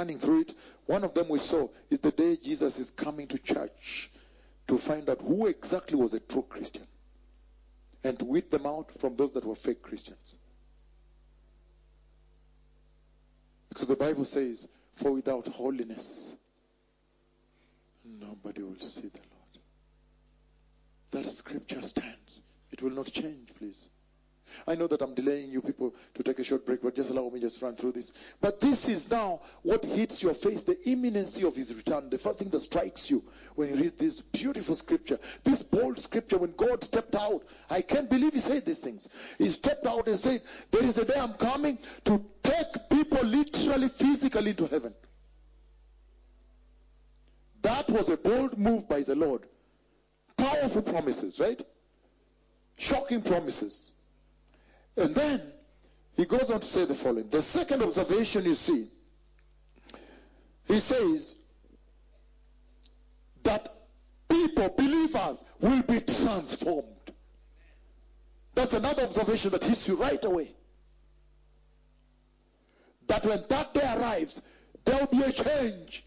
running through it. One of them we saw is the day Jesus is coming to church to find out who exactly was a true Christian and to weed them out from those that were fake Christians. Because the Bible says, For without holiness, nobody will see the Lord. That scripture stands. It will not change, please. I know that I'm delaying you people to take a short break, but just allow me just run through this. But this is now what hits your face, the imminency of his return. The first thing that strikes you when you read this beautiful scripture, this bold scripture, when God stepped out. I can't believe he said these things. He stepped out and said, There is a day I'm coming to take people literally, physically to heaven. That was a bold move by the Lord. Powerful promises, right? Shocking promises. And then he goes on to say the following. The second observation you see, he says that people, believers, will be transformed. That's another observation that hits you right away. That when that day arrives, there will be a change.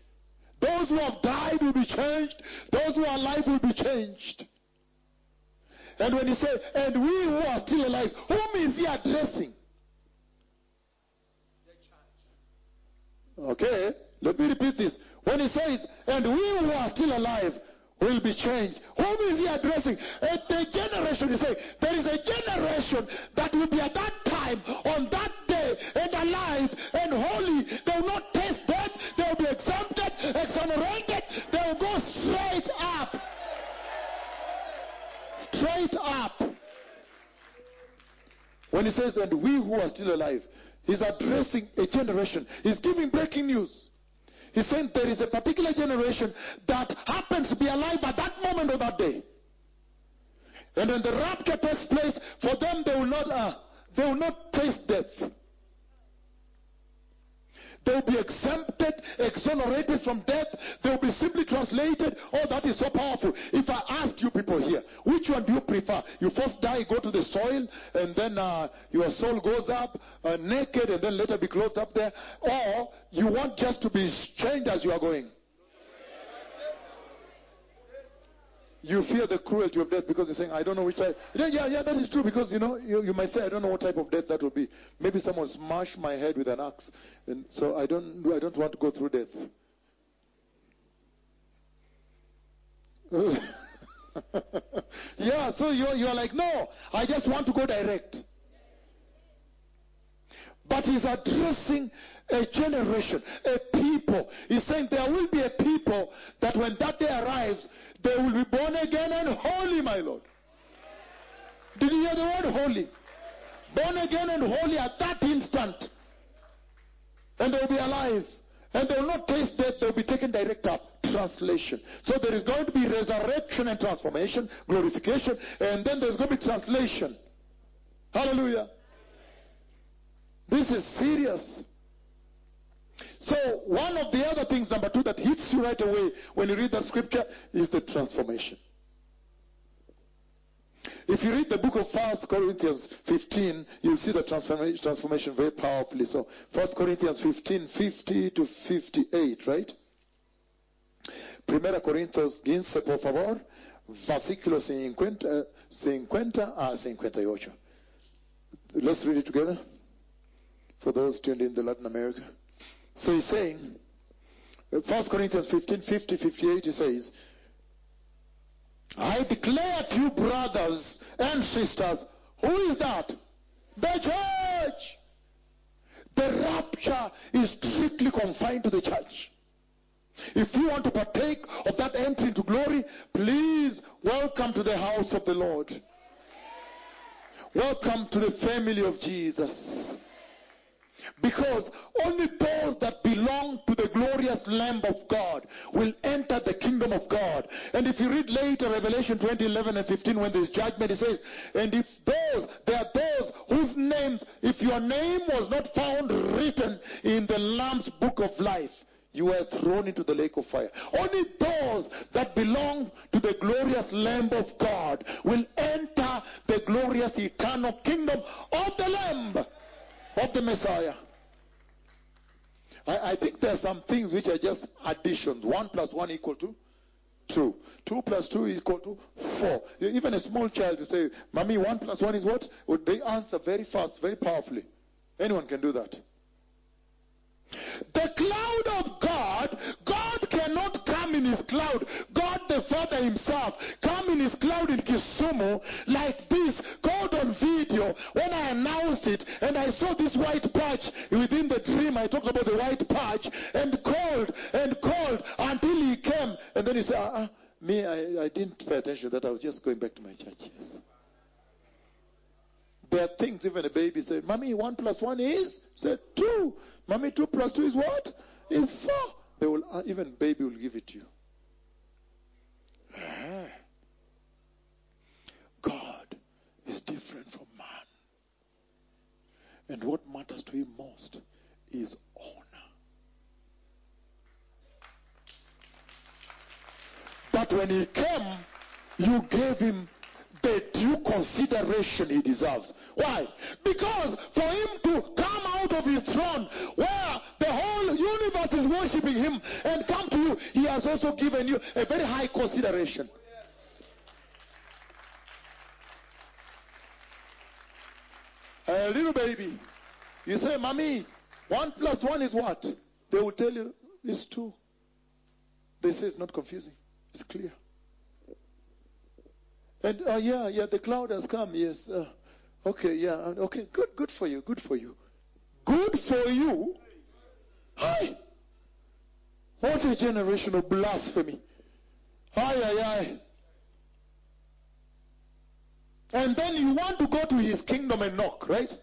Those who have died will be changed. Those who are alive will be changed. And when he said, and we who are still alive, whom is he addressing? Okay, let me repeat this. When he says, and we who are still alive will be changed, whom is he addressing? At the generation, he says, there is a generation that will be at that time, on that day, and alive and holy. Straight up. When he says, and we who are still alive, he's addressing a generation. He's giving breaking news. He's saying there is a particular generation that happens to be alive at that moment of that day. And when the rapture takes place, for them they will not, uh, they will not taste death. They will be exempted, exonerated from death. They will be simply translated. Oh, that is so powerful. If I asked you people here, which one do you prefer? You first die, go to the soil, and then uh, your soul goes up uh, naked, and then later be closed up there. Or you want just to be changed as you are going? You fear the cruelty of death because you're saying, I don't know which type. Yeah, yeah, yeah, that is true because, you know, you, you might say, I don't know what type of death that will be. Maybe someone smashed my head with an axe. And so I don't, I don't want to go through death. yeah, so you're, you're like, no, I just want to go direct. But he's addressing a generation, a people. He's saying there will be a people that when that day arrives, they will be born again and holy, my Lord. Did you hear the word holy? Born again and holy at that instant. And they will be alive. And they will not taste death, they will be taken direct up. Translation. So there is going to be resurrection and transformation, glorification, and then there's going to be translation. Hallelujah. This is serious. So one of the other things, number two, that hits you right away when you read the scripture is the transformation. If you read the book of First Corinthians 15, you'll see the transformation, transformation very powerfully. So First Corinthians 15, 50 to 58, right? Primera Corintios 15, por favor, versículo 50, 50 a 58. Let's read it together for those tuned in the Latin America. So he's saying, 1 Corinthians 15, 50, 58, he says, I declare to you, brothers and sisters, who is that? The church. The rapture is strictly confined to the church. If you want to partake of that entry into glory, please welcome to the house of the Lord. Welcome to the family of Jesus. Because only those that belong to the glorious Lamb of God will enter the kingdom of God. And if you read later Revelation 20, 11 and 15 when there's judgment, it says, and if those, there are those whose names, if your name was not found written in the Lamb's book of life, you were thrown into the lake of fire. Only those that belong to the glorious Lamb of God will enter the glorious eternal kingdom of the Lamb of the Messiah. I, I think there are some things which are just additions. One plus one equal to two. Two plus two is equal to four. Even a small child will say, Mommy, one plus one is what? Would they answer very fast, very powerfully. Anyone can do that. The cloud of God, God cannot come in his cloud. God the Father himself come in his cloud in Kisumu like this, called on video. When I announced it and I saw this white patch within the dream, I talked about the white patch and called and called until he came. And then he said, uh-uh, me, I, I didn't pay attention to that. I was just going back to my church. Yes. There are things, even a baby said, Mommy, one plus one is? Said two. Mommy, two plus two is what? Is four. They will, uh, even baby will give it to you. Ah. God is different from. And what matters to him most is honor. But when he came, you gave him the due consideration he deserves. Why? Because for him to come out of his throne where the whole universe is worshiping him and come to you, he has also given you a very high consideration. A little baby, you say, Mommy, one plus one is what? They will tell you it's two. They say it's not confusing, it's clear. And uh, yeah, yeah, the cloud has come. Yes. Uh, okay, yeah. Okay, good, good for you. Good for you. Good for you. Hi. What a generation of blasphemy. Aye, aye, aye. And then you want to go to his kingdom and knock, right?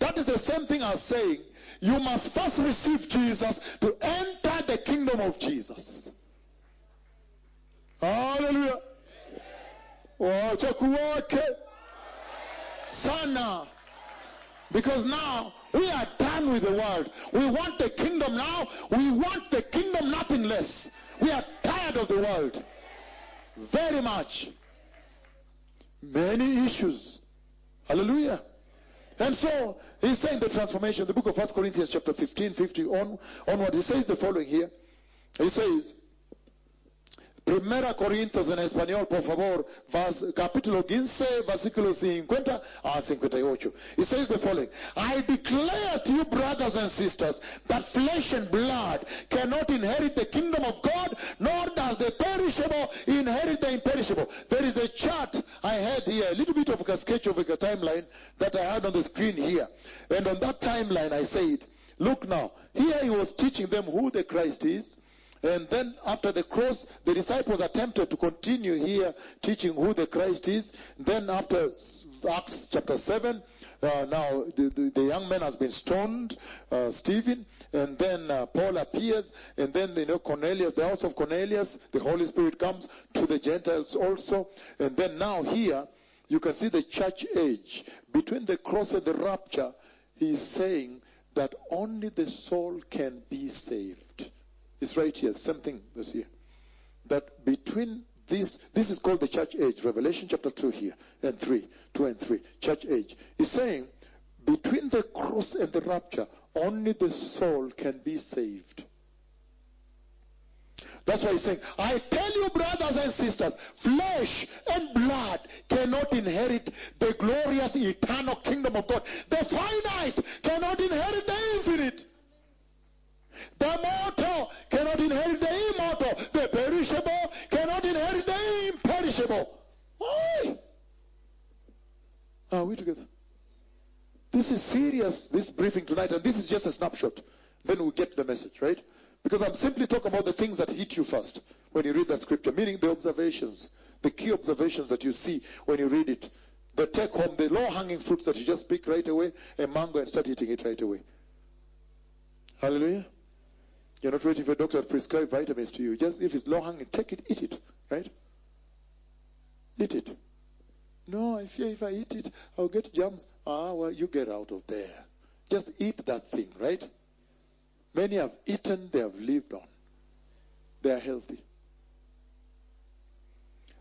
That is the same thing as saying you must first receive Jesus to enter the kingdom of Jesus. Hallelujah. Oh, Kuwake sana. Because now we are done with the world. We want the kingdom now. We want the kingdom, nothing less. We are tired of the world. Very much. Many issues. Hallelujah. And so he's saying the transformation, the book of 1 Corinthians chapter 15, 50 on, onward. He says the following here. He says, Primera Corintios en español, por favor, vas, capítulo 15, versículo 50 a 58. It says the following. I declare to you, brothers and sisters, that flesh and blood cannot inherit the kingdom of God, nor does the perishable inherit the imperishable. There is a chart I had here, a little bit of a sketch of a timeline that I had on the screen here. And on that timeline I said, look now, here he was teaching them who the Christ is, and then after the cross, the disciples attempted to continue here teaching who the Christ is. Then after Acts chapter 7, uh, now the, the, the, young man has been stoned, uh, Stephen, and then uh, Paul appears, and then you know Cornelius, the house of Cornelius, the Holy Spirit comes to the Gentiles also, and then now here you can see the church age between the cross and the rapture. He's saying that only the soul can be saved. It's right here, same thing this year. That between this, this is called the church age, Revelation chapter 2 here, and 3, 2 and 3, church age. He's saying, between the cross and the rapture, only the soul can be saved. That's why he's saying, I tell you, brothers and sisters, flesh and blood cannot inherit the glorious eternal kingdom of God. The finite cannot inherit the infinite. The mortal cannot inherit the immortal. The perishable cannot inherit the imperishable. Why? Are we together? This is serious, this briefing tonight, and this is just a snapshot. Then we'll get the message, right? Because I'm simply talking about the things that hit you first when you read that scripture, meaning the observations, the key observations that you see when you read it. The take home, the low hanging fruits that you just pick right away, a mango, and start eating it right away. Hallelujah. You're not waiting for a doctor to prescribe vitamins to you. Just if it's low hanging, take it, eat it, right? Eat it. No, I fear if I eat it, I'll get germs. Ah, well, you get out of there. Just eat that thing, right? Many have eaten, they have lived on. They are healthy.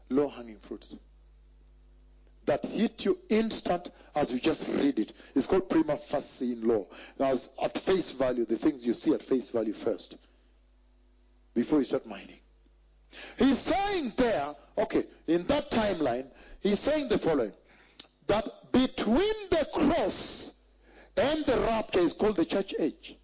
Low hanging fruits. that hit you instant as you just read it. It's called prima facie in law. Now, at face value, the things you see at face value first, before you start mining. He's saying there, okay, in that timeline, he's saying the following that between the cross and the rapture is called the church age.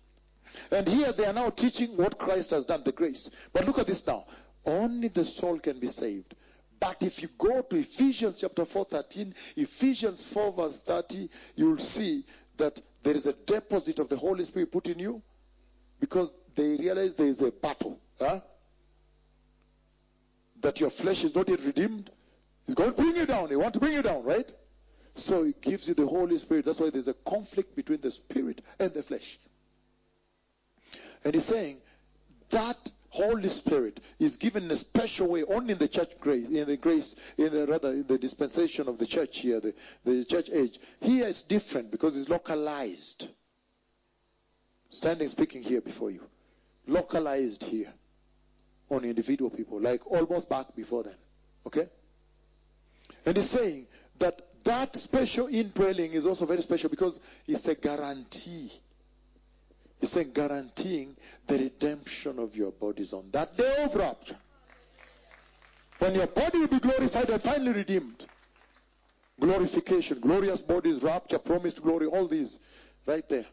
And here they are now teaching what Christ has done, the grace. But look at this now. Only the soul can be saved. But if you go to Ephesians chapter 4, 13, Ephesians 4 verse 30, you'll see that there is a deposit of the Holy Spirit put in you because they realize there is a battle. Huh? That your flesh is not yet redeemed. He's going to bring you down. He wants to bring you down, right? So he gives you the Holy Spirit. That's why there's a conflict between the spirit and the flesh. And he's saying that Holy Spirit is given in a special way only in the church grace, in the grace, in the, rather in the dispensation of the church here, the, the church age. Here is different because it's localized. Standing speaking here before you. Localized here on individual people, like almost back before then. Okay? And he's saying that that special indwelling is also very special because it's a guarantee. It's a guaranteeing the redemption of your bodies on that day of rapture. When your body will be glorified and finally redeemed. Glorification, glorious bodies, rapture, promised glory, all these right there.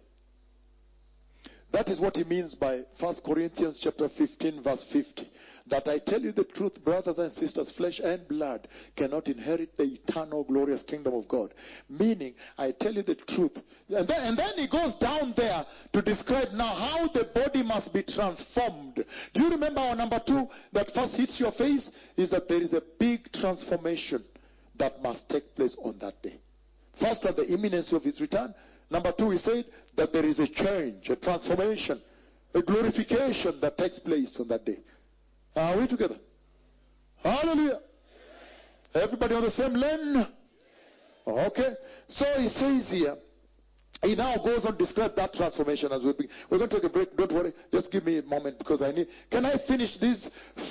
That is what he means by 1 Corinthians chapter 15 verse 50 that I tell you the truth, brothers and sisters, flesh and blood cannot inherit the eternal glorious kingdom of God. Meaning, I tell you the truth. And then, and then he goes down there to describe now how the body must be transformed. Do you remember our number two that first hits your face? Is that there is a big transformation that must take place on that day. First one, the imminency of his return. Number two, he said that there is a change, a transformation, a glorification that takes place on that day. Are we together? Hallelujah. Everybody on the same lane? Okay. So he says here, he now goes on to describe that transformation as we begin. We're going to take a break. Don't worry. Just give me a moment because I need. Can I finish these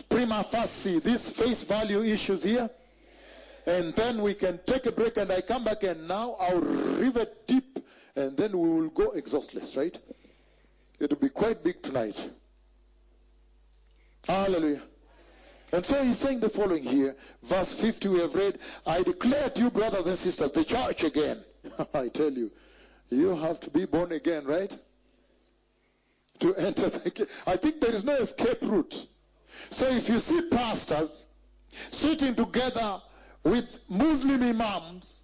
prima facie, these face value issues here? And then we can take a break and I come back and now I'll rivet deep and then we will go exhaustless, right? It will be quite big tonight. Hallelujah. And so he's saying the following here. Verse 50 we have read, I declare to you, brothers and sisters, the church again. I tell you, you have to be born again, right? To enter the I think there is no escape route. So if you see pastors sitting together with Muslim imams,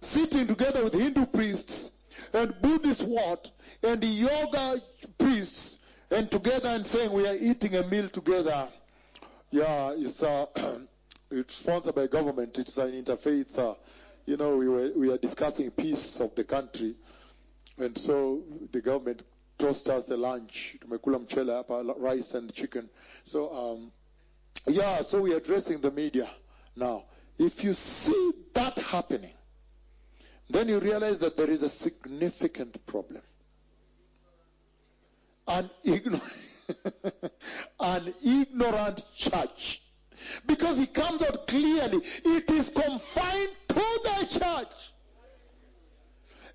sitting together with Hindu priests, and Buddhist what, and yoga priests, and together and saying we are eating a meal together. Yeah, it's uh, it's sponsored by government. It's an interfaith. Uh, you know, we were we are discussing peace of the country, and so the government tossed us a lunch. Tumekula mchele hapa, rice and chicken. So um, yeah, so we are addressing the media now. If you see that happening, then you realize that there is a significant problem an ignorant, an ignorant church. Because he comes out clearly. It is confined to the church.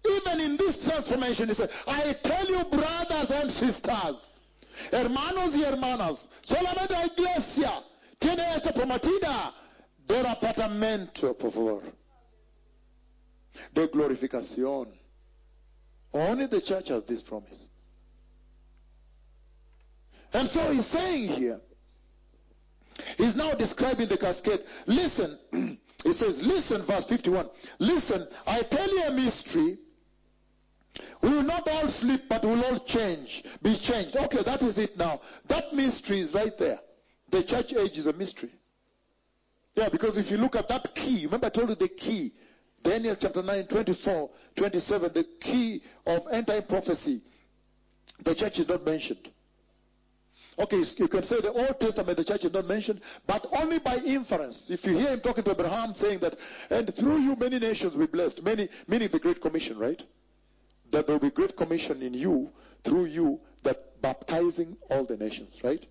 Even in this transformation, he said, I tell you, brothers and sisters, hermanos y hermanas, solamente la iglesia tiene esta prometida del arrebatamiento, por favor, de glorificación. Only the church has this promise. And so he's saying here, he's now describing the cascade. Listen, he says, listen, verse 51. Listen, I tell you a mystery. We will not all sleep, but we will all change, be changed. Okay, that is it now. That mystery is right there. The church age is a mystery. Yeah, because if you look at that key, remember I told you the key. Daniel chapter 9, 24, 27, the key of prophecy. The church is not mentioned. Okay, you can say the Old Testament, the church is not mentioned, but only by inference. If you hear him talking to Abraham saying that, and through you many nations will be blessed, many, meaning the Great Commission, right? There will be Great Commission in you, through you, that baptizing all the nations, right?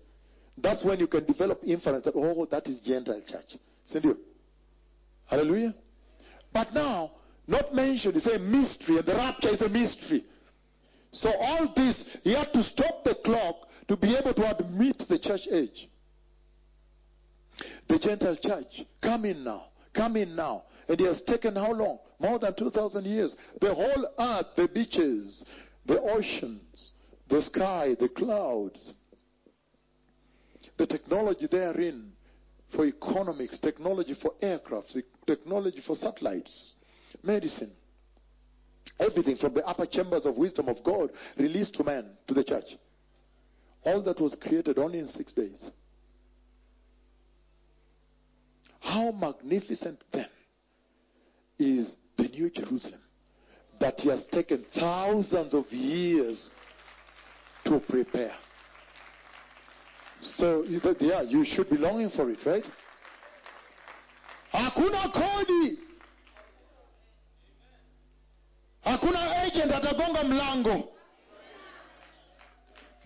That's when you can develop inference that, oh, that is Gentile church. Send you. Hallelujah. But now, not mentioned, it's a mystery, and the rapture is a mystery. So all this, he had to stop the clock to be able to admit the church age. The Gentile church, come in now, come in now. And he has taken how long? More than 2,000 years. The whole earth, the beaches, the oceans, the sky, the clouds, the technology therein for economics, technology for aircraft, technology for satellites, medicine, everything from the upper chambers of wisdom of God released to man, to the church. All that was created only in six days. How magnificent then is the New Jerusalem that he has taken thousands of years to prepare. So, yeah, you should be longing for it, right? Hakuna kodi. Hakuna agent atagonga mlango.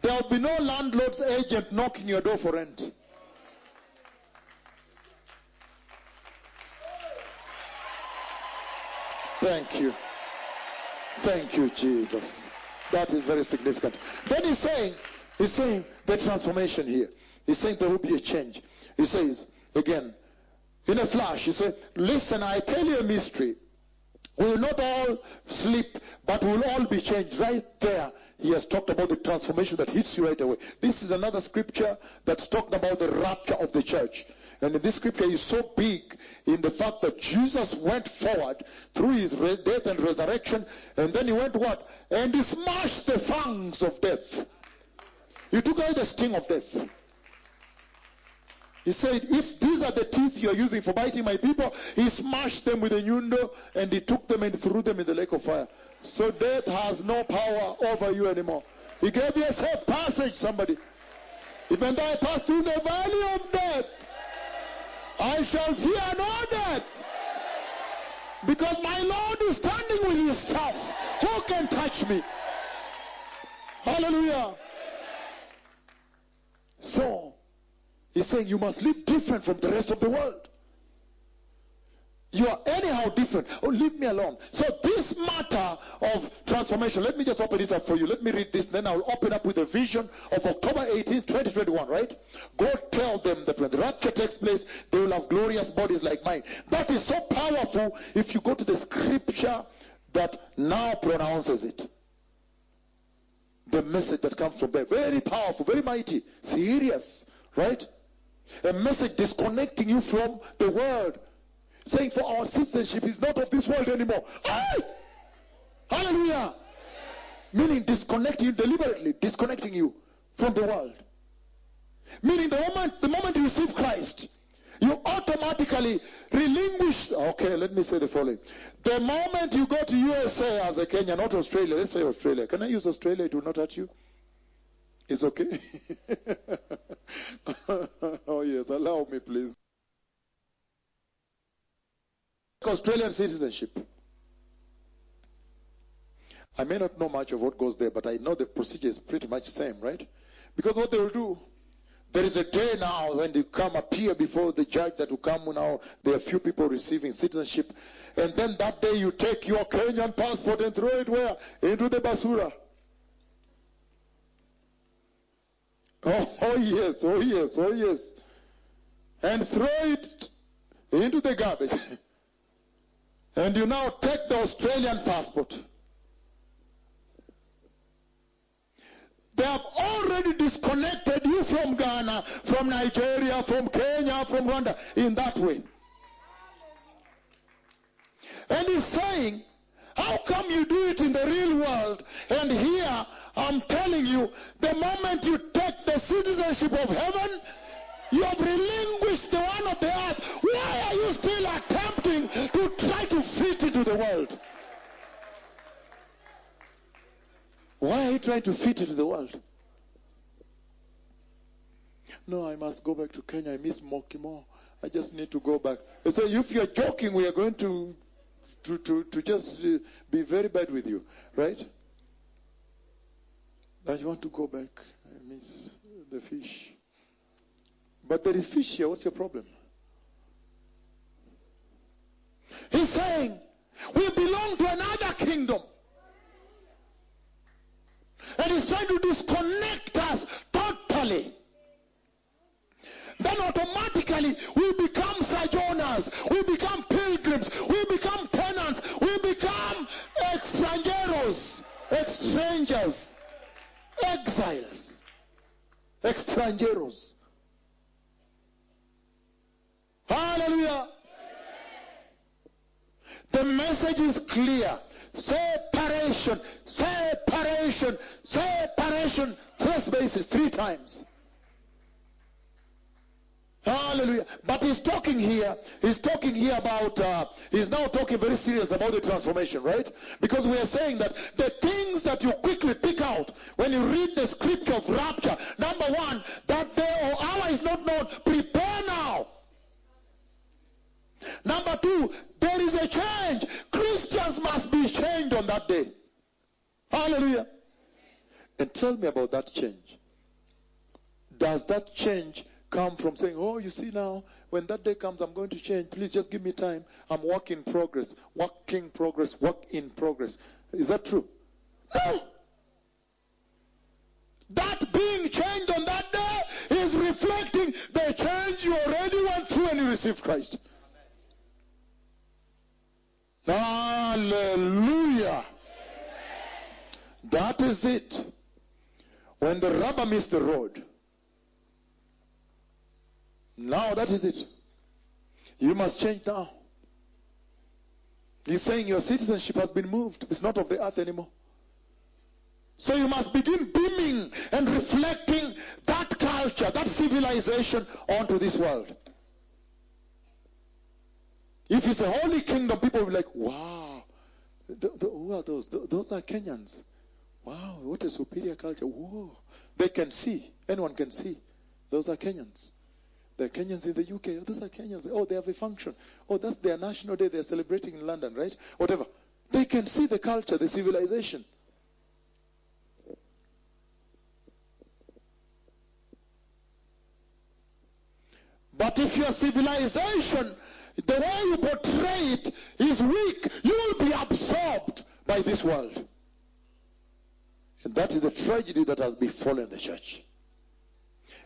There will be no landlord's agent knocking your door for rent. Thank you. Thank you, Jesus. That is very significant. Then he's saying, he's saying the transformation here. He's saying there will be a change. He says, again, in a flash, he said, listen, I tell you a mystery. We will not all sleep, but we will all be changed. Right there, he has talked about the transformation that hits you right away. This is another scripture that's talking about the rapture of the church. And this scripture is so big in the fact that Jesus went forward through his death and resurrection, and then he went what? And he smashed the fangs of death. He took away the sting of death. He said, if these are the teeth you're using for biting my people, he smashed them with a nyundo and he took them and threw them in the lake of fire. So death has no power over you anymore. He gave you a safe passage, somebody. Even though I pass through the valley of death, I shall fear no death. Because my Lord is standing with his staff. Who can touch me? Hallelujah. So, he's saying you must live different from the rest of the world. You are anyhow different. Oh, leave me alone. So this matter of transformation, let me just open it up for you. Let me read this, then I'll open up with a vision of October 18, 2021, right? God tell them that when the rapture takes place, they will have glorious bodies like mine. That is so powerful if you go to the scripture that now pronounces it. The message that comes from there. Very powerful, very mighty, serious, right? A message disconnecting you from the world saying for our citizenship is not of this world anymore. Aye! Hallelujah! Meaning disconnecting deliberately, disconnecting you from the world. Meaning the moment the moment you receive Christ, you automatically relinquish okay, let me say the following. The moment you go to USA as a Kenyan, not Australia, let's say Australia. Can I use Australia? It will not hurt you. It's okay. oh yes, allow me please. Australian citizenship. I may not know much of what goes there, but I know the procedure is pretty much the same, right? Because what they will do, there is a day now when they come appear before the judge that will come now. There are few people receiving citizenship. And then that day you take your Kenyan passport and throw it where? Into the basura. Oh, oh yes, oh yes, oh yes. And throw it into the garbage. and you now take the Australian passport. They have already disconnected you from Ghana, from Nigeria, from Kenya, from Rwanda in that way. And he's saying, how come you do it in the real world? And here, I'm telling you, the moment you take the citizenship of heaven, you have relinquished the one of the earth. Why are you still attempting into the world? Why are you trying to fit into the world? No, I must go back to Kenya. I miss Mokimo. I just need to go back. So if you're joking, we are going to to, to, to just uh, be very bad with you, right? I want to go back. I miss the fish. But there is fish here. What's your problem? He's saying we belong to another kingdom. And he's trying to disconnect us totally. Then automatically we become sojourners, we become pilgrims, we become tenants, we become extranjeros, strangers, exiles, extranjeros. Hallelujah. The message is clear. Separation, separation, separation. Three spaces, three times. Hallelujah. But he's talking here, he's talking here about, uh, he's now talking very serious about the transformation, right? Because we are saying that the things that you quickly pick out when you read the scripture of rapture, number one, that their hour is not known. Prepare now. Number two, there is a change. Christians must be changed on that day. Hallelujah. And tell me about that change. Does that change come from saying, Oh, you see now, when that day comes, I'm going to change. Please just give me time. I'm work in progress. Working progress. Work in progress. Is that true? No. That being changed on that day is reflecting the change you already went through when you received Christ. Hallelujah. That is it. When the rubber meets the road. Now that is it. You must change now. He's saying your citizenship has been moved. It's not of the earth anymore. So you must begin beaming and reflecting that culture, that civilization onto this world. If it's a holy kingdom, people will be like, wow, who are those? Those are Kenyans. Wow, what a superior culture. Whoa. They can see. Anyone can see. Those are Kenyans. They're Kenyans in the UK. Oh, those are Kenyans. Oh, they have a function. Oh, that's their national day. They're celebrating in London, right? Whatever. They can see the culture, the civilization. But if your civilization, the way you portray it is weak, you will be absorbed by this world. And that is the tragedy that has befallen the church.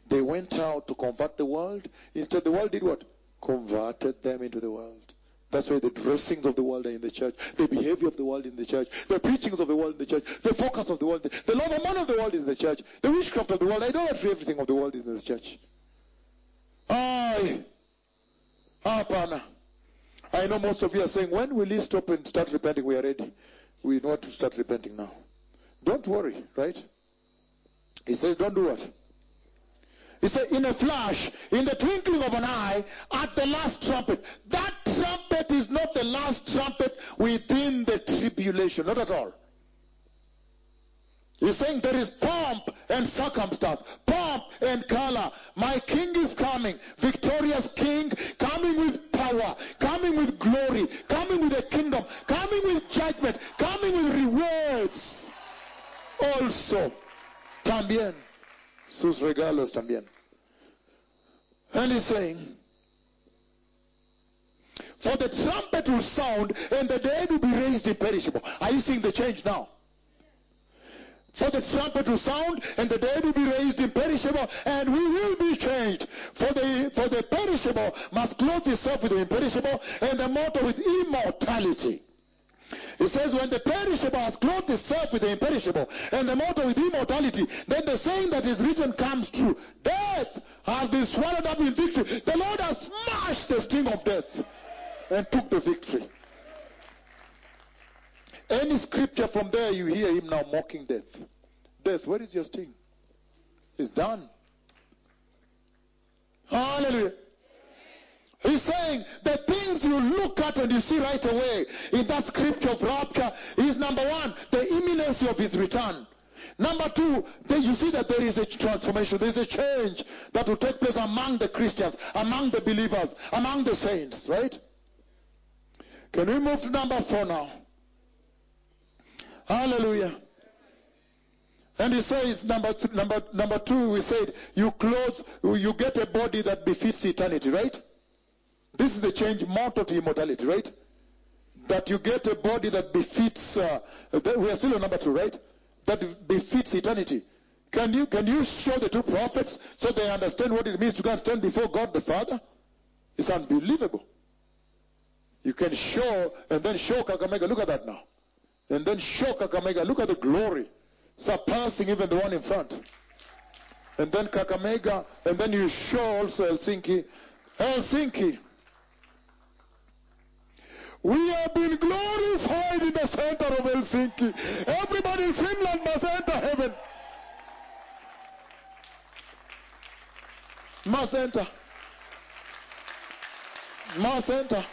They went out to convert the world. Instead, the world did what? Converted them into the world. That's why the dressings of the world are in the church, the behavior of the world in the church, the preachings of the world in the church, the focus of the world, the love of money of the world is in the church, the witchcraft of the world, idolatry, everything of the world is in the church. Aye. Ah, Hapana. I know most of you are saying, when will he stop and start repenting? We are ready. We know to start repenting now. Don't worry, right? He says, don't do what? He said, in a flash, in the twinkling of an eye, at the last trumpet. That trumpet is not the last trumpet within the tribulation. Not at all. He's saying there is pomp and circumstance, pomp and color. My king is coming, victorious king, coming with power, coming with glory, coming with a kingdom, coming with judgment, coming with rewards. Also, también, sus regalos también. And he's saying, for the trumpet will sound and the dead will be raised imperishable. Are you seeing the change now? For the trumpet will sound, and the dead will be raised imperishable, and we will be changed. For the for the perishable must clothe itself with the imperishable, and the mortal with immortality. It says, when the perishable has clothed itself with the imperishable, and the mortal with immortality, then the saying that is written comes true. Death has been swallowed up in victory. The Lord has smashed the sting of death and took the victory. Any scripture from there, you hear him now mocking death. Death, where is your sting? It's done. Hallelujah. He's saying the things you look at and you see right away in that scripture of rapture is number one, the imminency of his return. Number two, then you see that there is a transformation, there is a change that will take place among the Christians, among the believers, among the saints, right? Can we move to number four now? Hallelujah. And he says, number, th- number, number two, we said, you close, you get a body that befits eternity, right? This is the change, mortal to immortality, right? That you get a body that befits, uh, we are still on number two, right? That befits eternity. Can you, can you show the two prophets so they understand what it means to go and stand before God the Father? It's unbelievable. You can show and then show Kakamega. Look at that now. And then show Kakamega. Look at the glory surpassing even the one in front. And then Kakamega. And then you show also Helsinki. Helsinki. We have been glorified in the center of Helsinki. Everybody in Finland must enter heaven. Must enter. Must enter.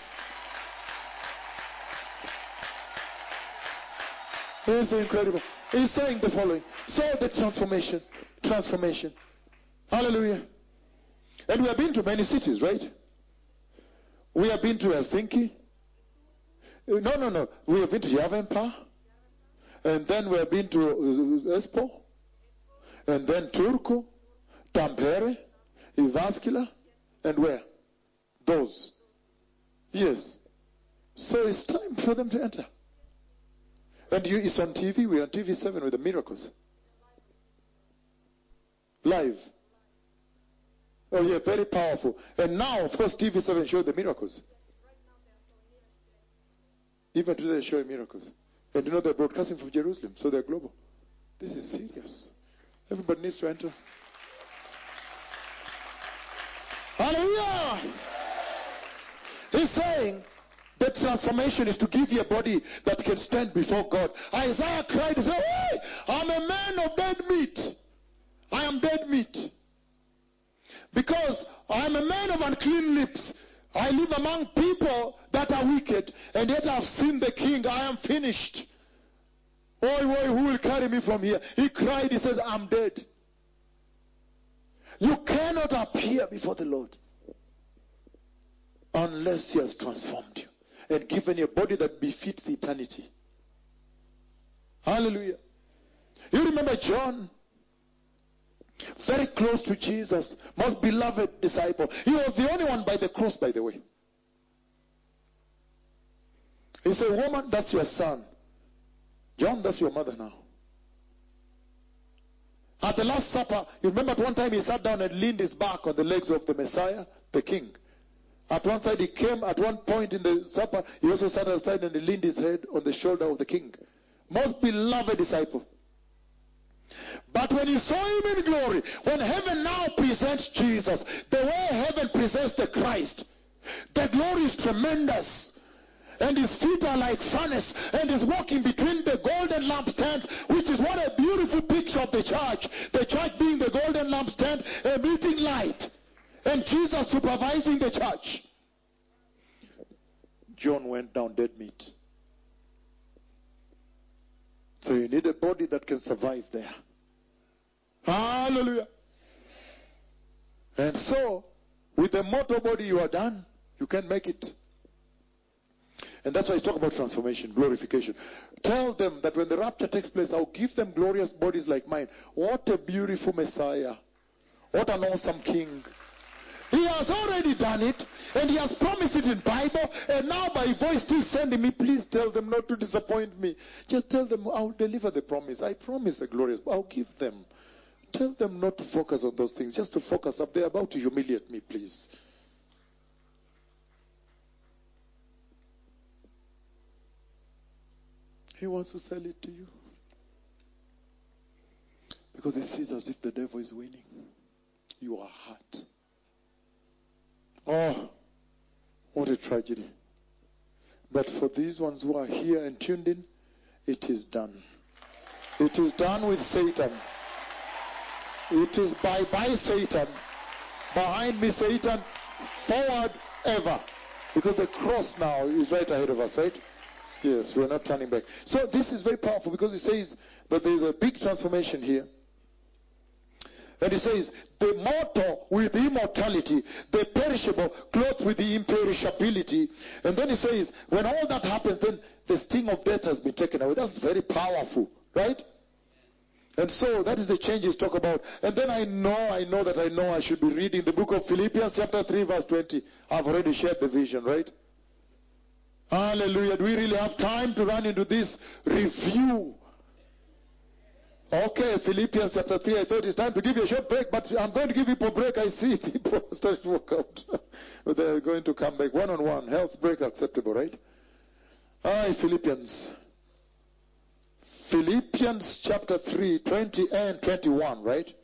It's incredible. He's saying the following. So the transformation. Transformation. Hallelujah. And we have been to many cities, right? We have been to Helsinki. No, no, no. We have been to Järvenpää. And then we have been to uh, Espoo. And then Turku, Tampere, Jyväskylä, and where? Those. Yes. So it's time for them to enter. And you, it's on TV. We're on TV 7 with the miracles. Live. Oh, yeah, very powerful. And now, of course, TV 7 showed the miracles. Even today, they're showing miracles. And you know, they're broadcasting from Jerusalem, so they're global. This is serious. Everybody needs to enter. Hallelujah! He's saying that transformation is to give you a body that can stand before God. Isaiah cried and said, Hey, I'm a man of dead meat. I am dead meat. Because I'm a man of unclean lips. I live among people that are wicked, and yet I've seen the king. I am finished. Oi, oi, who will carry me from here? He cried, he says, I'm dead. You cannot appear before the Lord unless He has transformed you and given a body that befits eternity. Hallelujah. You remember John? Very close to Jesus, most beloved disciple. He was the only one by the cross, by the way. He said, Woman, that's your son. John, that's your mother now. At the Last Supper, you remember at one time he sat down and leaned his back on the legs of the Messiah, the King. At one side he came, at one point in the supper, he also sat aside and he leaned his head on the shoulder of the King. Most beloved disciple. But when you saw him in glory, when heaven now presents Jesus, the way heaven presents the Christ, the glory is tremendous and his feet are like furnace, and he's walking between the golden lampstands, which is what a beautiful picture of the church. The church being the golden lampstand, and Jesus supervising the church. John went down dead meat. So you need a body that can survive there. Hallelujah. And so, with the mortal body you are done, you can't make it. And that's why he's talking about transformation, glorification. Tell them that when the rapture takes place, I'll give them glorious bodies like mine. What a beautiful Messiah. What an awesome King. He has already done it, and he has promised it in Bible, and now by voice still sending me, please tell them not to disappoint me. Just tell them I'll deliver the promise. I promise the glorious, I'll give them. Tell them not to focus on those things, just to focus up. They're about to humiliate me, please. He wants to sell it to you. Because he sees as if the devil is winning. You are hurt. Oh, what a tragedy. But for these ones who are here and tuned in, it is done. It is done with Satan. It is bye bye, Satan. Behind me, Satan. Forward ever. Because the cross now is right ahead of us, right? Yes, we're not turning back. So this is very powerful because it says that there is a big transformation here. And he says, the mortal with immortality, the perishable clothed with the imperishability. And then he says, when all that happens, then the sting of death has been taken away. That's very powerful, right? And so that is the changes talk about. And then I know, I know that I know I should be reading the book of Philippians chapter 3 verse 20. I've already shared the vision, right? Hallelujah. Do we really have time to run into this review? Okay, Philippians chapter 3. I thought it's time to give you a short break, but I'm going to give you a break. I see people starting to walk out. they're going to come back one on one. Health break acceptable, right? Aye, Philippians. Philippians chapter 3, 20 and 21, right?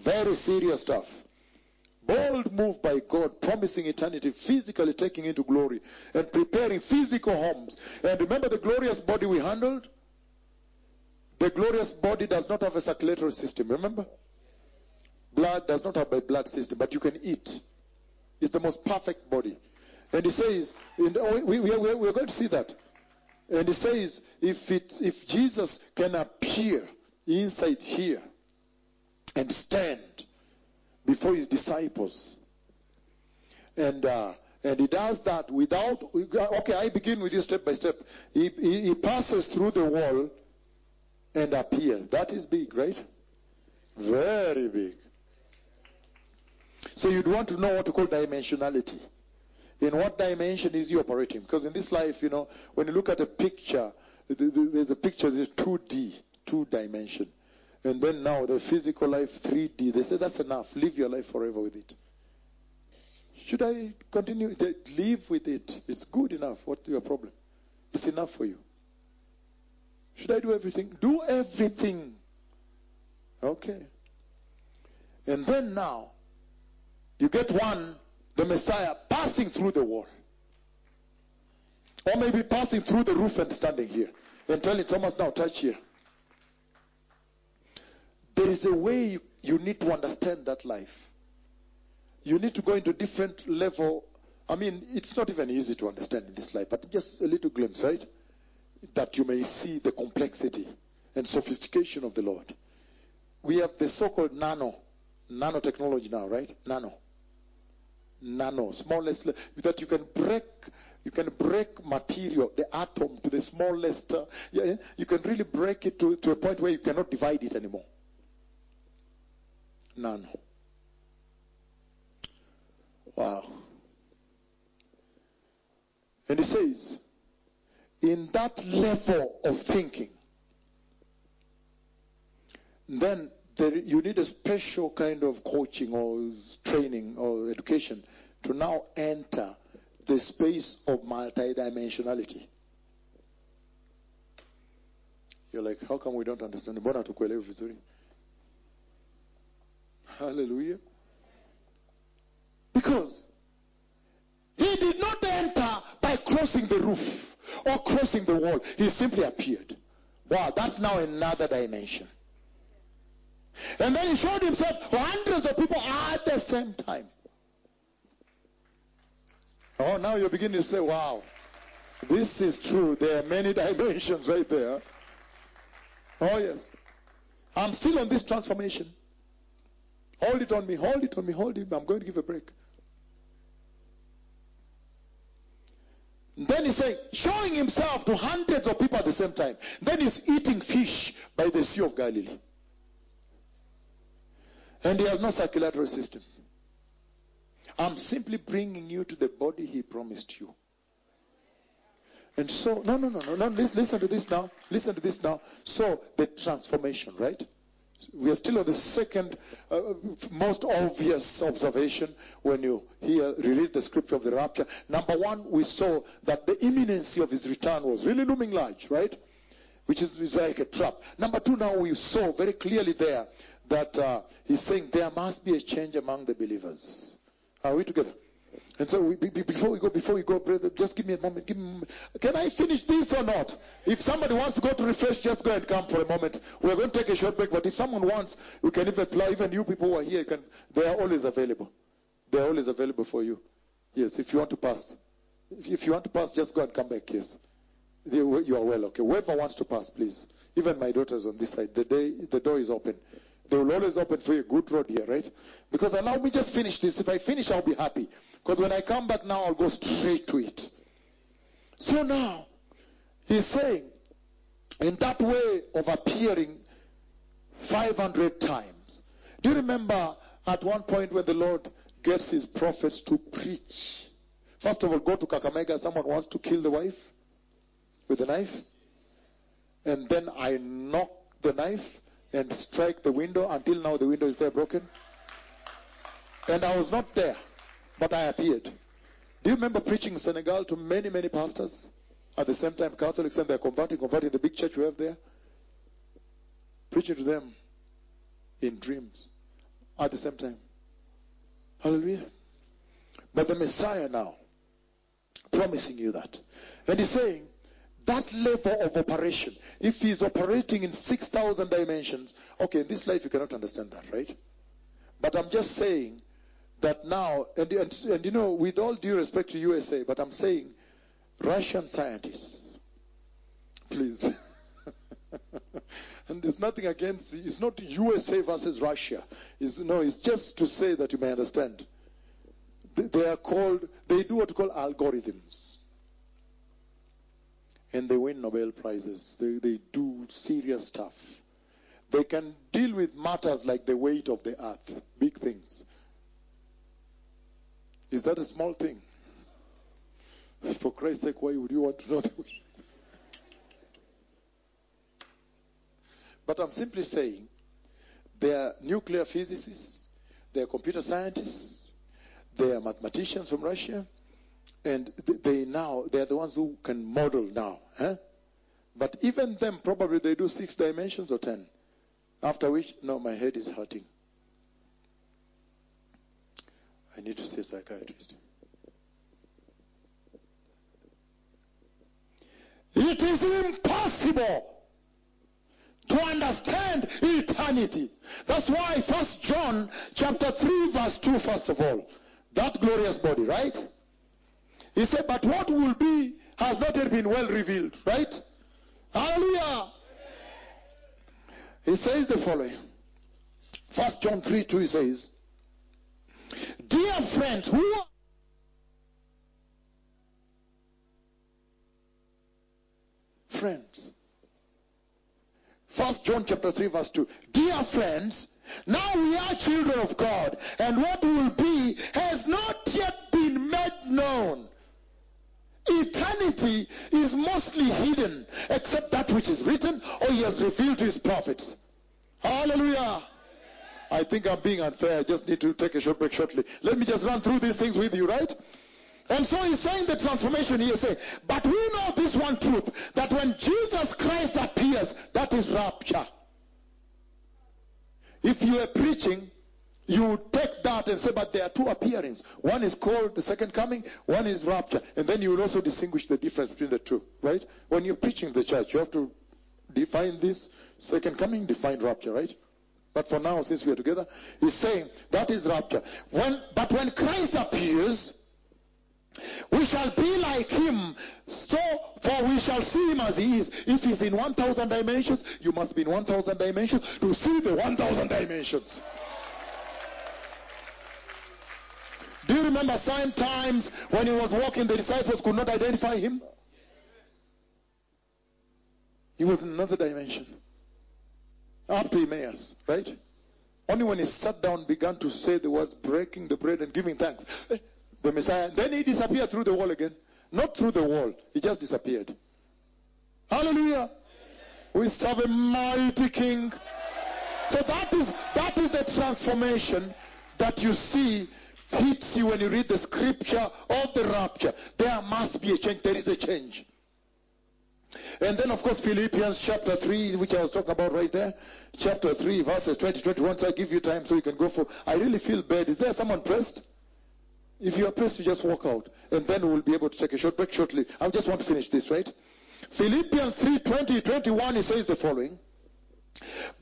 Very serious stuff. Bold move by God, promising eternity, physically taking into glory, and preparing physical homes. And remember the glorious body we handled? The glorious body does not have a circulatory system, remember? Blood does not have a blood system, but you can eat. It's the most perfect body. And he says, the, we, we, we, we're going to see that. And he says, if, if Jesus can appear inside here and stand before his disciples. And uh, and he does that without. Okay, I begin with you step by step. He, he, he passes through the wall and appears. That is big, right? Very big. So you'd want to know what to call dimensionality. In what dimension is he operating? Because in this life, you know, when you look at a picture, there's a picture, there's 2D, two dimension. And then now the physical life, 3D. They say that's enough. Live your life forever with it. Should I continue? Live with it. It's good enough. What's your problem? It's enough for you. Should I do everything? Do everything. Okay. And then now, you get one, the Messiah, passing through the wall. Or maybe passing through the roof and standing here. And telling Thomas, now touch here. There is a way you, you need to understand that life. You need to go into different level. I mean, it's not even easy to understand in this life, but just a little glimpse, right? That you may see the complexity and sophistication of the Lord. We have the so-called nano, nanotechnology now, right? Nano. Nano, smallest, that you can break you can break material, the atom, to the smallest. Uh, you can really break it to, to a point where you cannot divide it anymore. None. Wow. And he says, in that level of thinking, then there, you need a special kind of coaching or training or education to now enter the space of multidimensionality. You're like, how come we don't understand? Hallelujah. Because he did not enter by crossing the roof or crossing the wall. He simply appeared. Wow, that's now another dimension. And then he showed himself to hundreds of people at the same time. Oh, now you're beginning to say, wow, this is true. There are many dimensions right there. Oh, yes. I'm still on this transformation. Hold it on me, hold it on me, hold it. I'm going to give a break. Then he's saying, showing himself to hundreds of people at the same time. Then he's eating fish by the Sea of Galilee. And he has no circulatory system. I'm simply bringing you to the body he promised you. And so, no, no, no, no, no. Listen, listen to this now. Listen to this now. So, the transformation, right? We are still on the second uh, most obvious observation when you hear, read the scripture of the rapture. Number one, we saw that the imminency of his return was really looming large, right? Which is, is like a trap. Number two, now we saw very clearly there that uh, he's saying there must be a change among the believers. Are we together? And so we, before we go, before we go, brother, just give me a moment. Give me a moment. Can I finish this or not? If somebody wants to go to refresh, just go and come for a moment. We're going to take a short break, but if someone wants, we can even apply. Even you people who are here, can, they are always available. They are always available for you. Yes, if you want to pass. If, if you want to pass, just go and come back, yes. They, you are well, okay. Whoever wants to pass, please. Even my daughters on this side, the, day, the door is open. They will always open for you. Good road here, right? Because allow me just finish this. If I finish, I'll be happy. Because when I come back now, I'll go straight to it. So now, he's saying, in that way of appearing 500 times. Do you remember at one point when the Lord gets his prophets to preach? First of all, go to Kakamega. Someone wants to kill the wife with a knife. and then I knock the knife and strike the window. Until now, the window is there broken. And I was not there, but I appeared. Do you remember preaching in Senegal to many, many pastors? At the same time, Catholics and they're converting, converting the big church we have there. Preaching to them in dreams at the same time. Hallelujah. But the Messiah now, promising you that. And he's saying, that level of operation, if he's operating in 6,000 dimensions, okay, in this life you cannot understand that, right? But I'm just saying that now, and, and, and you know, with all due respect to USA, but I'm saying Russian scientists, please. and there's nothing against, it's not USA versus Russia. It's, no, it's just to say that you may understand. They, they are called, they do what you call algorithms and they win Nobel Prizes. They, they do serious stuff. They can deal with matters like the weight of the earth, big things. Is that a small thing? For Christ's sake, why would you want to know the? But I'm simply saying, they are nuclear physicists, they are computer scientists, they are mathematicians from Russia, and they now they are the ones who can model now huh? but even them probably they do six dimensions or ten after which no my head is hurting i need to see a psychiatrist it is impossible to understand eternity that's why first john chapter 3 verse 2 first of all that glorious body right he said, but what will be has not yet been well revealed, right? Hallelujah. He says the following. First John 3 2 he says, Dear friends, who friends? First John chapter 3 verse 2. Dear friends, now we are children of God, and what will be has not yet been made known. Eternity is mostly hidden, except that which is written or he has revealed to his prophets. Hallelujah. I think I'm being unfair. I just need to take a short break shortly. Let me just run through these things with you, right? And so he's saying the transformation here, say, but we know this one truth, that when Jesus Christ appears, that is rapture. If you are preaching you take that and say, but there are two appearings. One is called the second coming, one is rapture. And then you will also distinguish the difference between the two, right? When you're preaching the church, you have to define this second coming, define rapture, right? But for now, since we are together, he's saying that is rapture. When, but when Christ appears, we shall be like him, so for we shall see him as he is. If he's in 1,000 dimensions, you must be in 1,000 dimensions to see the 1,000 dimensions. Do you remember sometimes when he was walking, the disciples could not identify him? He was in another dimension. Emmaus, right? Only when he sat down began to say the words, breaking the bread and giving thanks. Eh, the Messiah. Then he disappeared through the wall again. Not through the wall. He just disappeared. Hallelujah. We serve a mighty king. So that is that is the transformation that you see hits you when you read the scripture of the rapture. There must be a change. There is a change. And then, of course, Philippians chapter 3, which I was talking about right there. Chapter 3, verses 20, 21. So I give you time so you can go for. I really feel bad. Is there someone pressed? If you are pressed, you just walk out. And then we'll be able to take a short break shortly. I just want to finish this, right? Philippians 3, 20, 21, it says the following.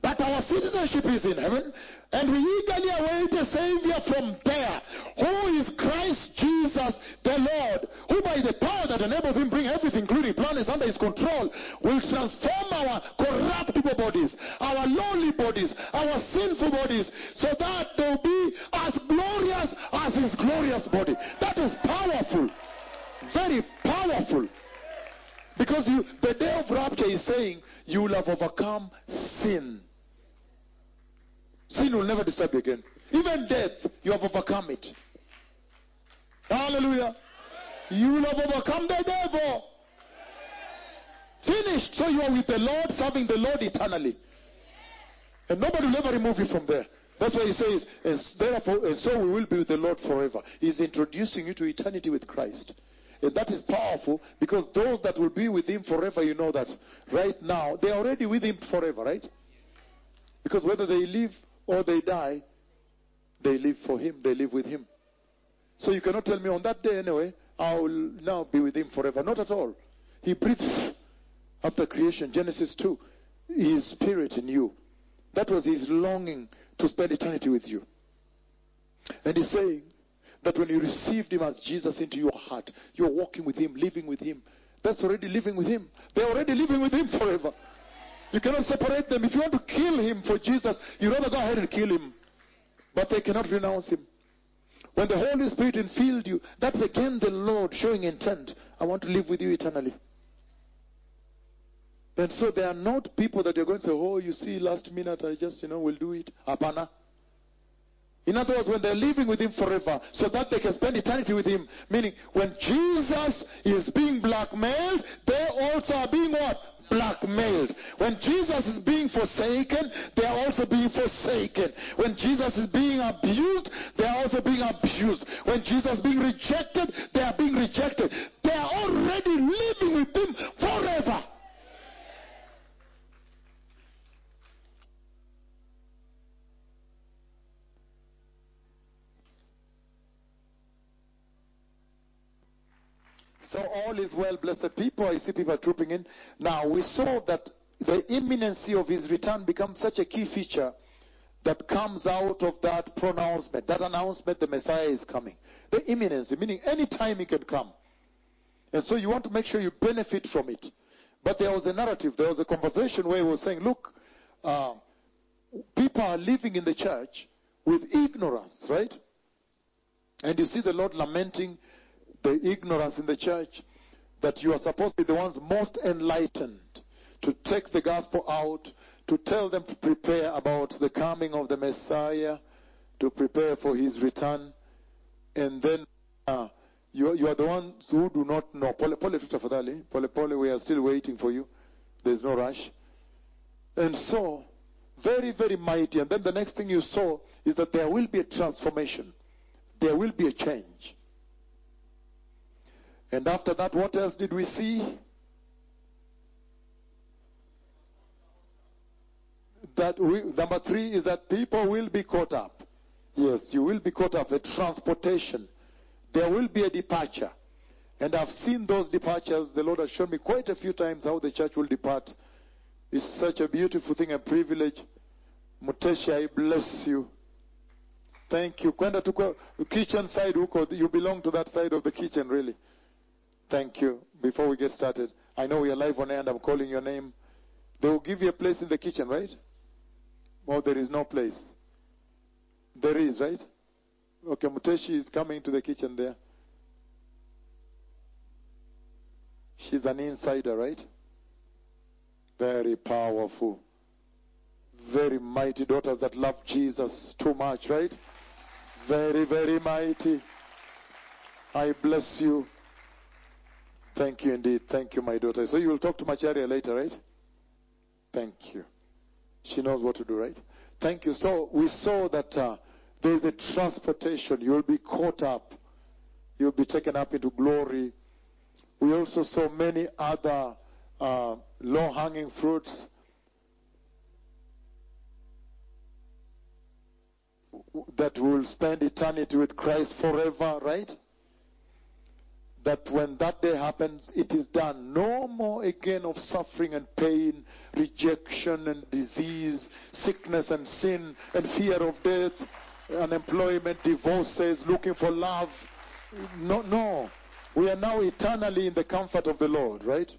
But our citizenship is in heaven, and we eagerly await a Savior from there, who is Christ Jesus the Lord, who by the power that enables him bring everything, including planets, under his control, will transform our corruptible bodies, our lowly bodies, our sinful bodies, so that they'll be as glorious as his glorious body. That is powerful. Very powerful. Because you, the day of rapture is saying you will have overcome sin. Sin will never disturb you again. Even death, you have overcome it. Hallelujah. You will have overcome the devil. Finished. So you are with the Lord, serving the Lord eternally. And nobody will ever remove you from there. That's why he says, and therefore, and so we will be with the Lord forever. He's introducing you to eternity with Christ. And that is powerful because those that will be with him forever, you know that right now, they're already with him forever, right? Because whether they live or they die, they live for him, they live with him. So you cannot tell me on that day anyway, I will now be with him forever. Not at all. He breathed after creation, Genesis 2, his spirit in you. That was his longing to spend eternity with you. And he's saying that when you received him as Jesus into your heart, you're walking with him, living with him. That's already living with him. They're already living with him forever. You cannot separate them. If you want to kill him for Jesus, you'd rather go ahead and kill him. But they cannot renounce him. When the Holy Spirit infilled you, that's again the Lord showing intent. I want to live with you eternally. And so they are not people that you're going to say, oh, you see, last minute I just, you know, will do it. Apana. In other words, when they're living with Him forever, so that they can spend eternity with Him. Meaning, when Jesus is being blackmailed, they also are being what? Blackmailed. When Jesus is being forsaken, they are also being forsaken. When Jesus is being abused, they are also being abused. When Jesus is being rejected, they are being rejected. They are already living with Him forever. So all is well, blessed people. I see people trooping in. Now we saw that the imminency of his return becomes such a key feature that comes out of that pronouncement, that announcement the Messiah is coming. The imminency, meaning any time he can come. And so you want to make sure you benefit from it. But there was a narrative, there was a conversation where he was saying, look, uh, people are living in the church with ignorance, right? And you see the Lord lamenting the ignorance in the church that you are supposed to be the ones most enlightened to take the gospel out, to tell them to prepare about the coming of the Messiah, to prepare for his return, and then uh, you, you are the ones who do not know. Pole pole pole pole, we are still waiting for you. There's no rush. And so, very, very mighty. And then the next thing you saw is that there will be a transformation. There will be a change. And after that, what else did we see? That we, number three is that people will be caught up. Yes, you will be caught up. A transportation. There will be a departure. And I've seen those departures. The Lord has shown me quite a few times how the church will depart. It's such a beautiful thing, a privilege. Muteshi, I bless you. Thank you. Kwenda tuko kitchen side. You belong to that side of the kitchen, really. Thank you. Before we get started, I know we are live on air and I'm calling your name. They will give you a place in the kitchen, right? Well, there is no place. There is, right? Okay, Muteshi is coming to the kitchen there. She's an insider, right? Very powerful. Very mighty daughters that love Jesus too much, right? Very, very mighty. I bless you. Thank you indeed. Thank you, my daughter. So you will talk to Macharia later, right? Thank you. She knows what to do, right? Thank you. So we saw that uh, there is a transportation. You will be caught up. You will be taken up into glory. We also saw many other uh, low-hanging fruits. That will spend eternity with Christ forever, right? That when that day happens, it is done. No more again of suffering and pain, rejection and disease, sickness and sin and fear of death, unemployment, divorces, looking for love. No, no. We are now eternally in the comfort of the Lord, right?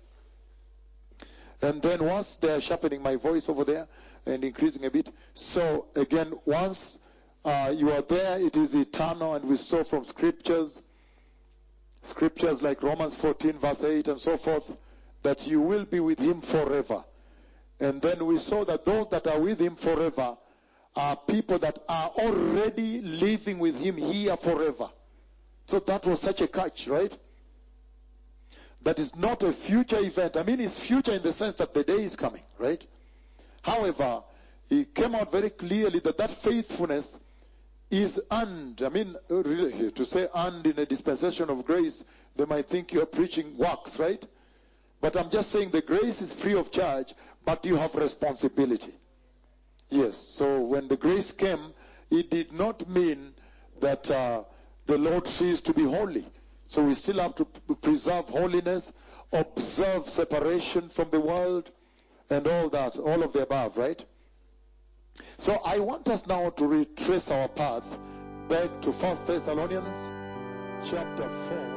And then once they are sharpening my voice over there and increasing a bit. So again, once uh, you are there, it is eternal, and we saw from scriptures scriptures like Romans 14, verse 8, and so forth, that you will be with him forever. And then we saw that those that are with him forever are people that are already living with him here forever. So that was such a catch, right? that is not a future event. I mean, it's future in the sense that the day is coming, right? However, he came out very clearly that that faithfulness is earned. I mean, uh, really, to say earned in a dispensation of grace, they might think you're preaching works, right? But I'm just saying the grace is free of charge, but you have responsibility. Yes. So when the grace came, it did not mean that uh, the Lord ceased to be holy. So we still have to p- preserve holiness, observe separation from the world, and all that, all of the above, right? So I want us now to retrace our path back to 1 Thessalonians chapter 4.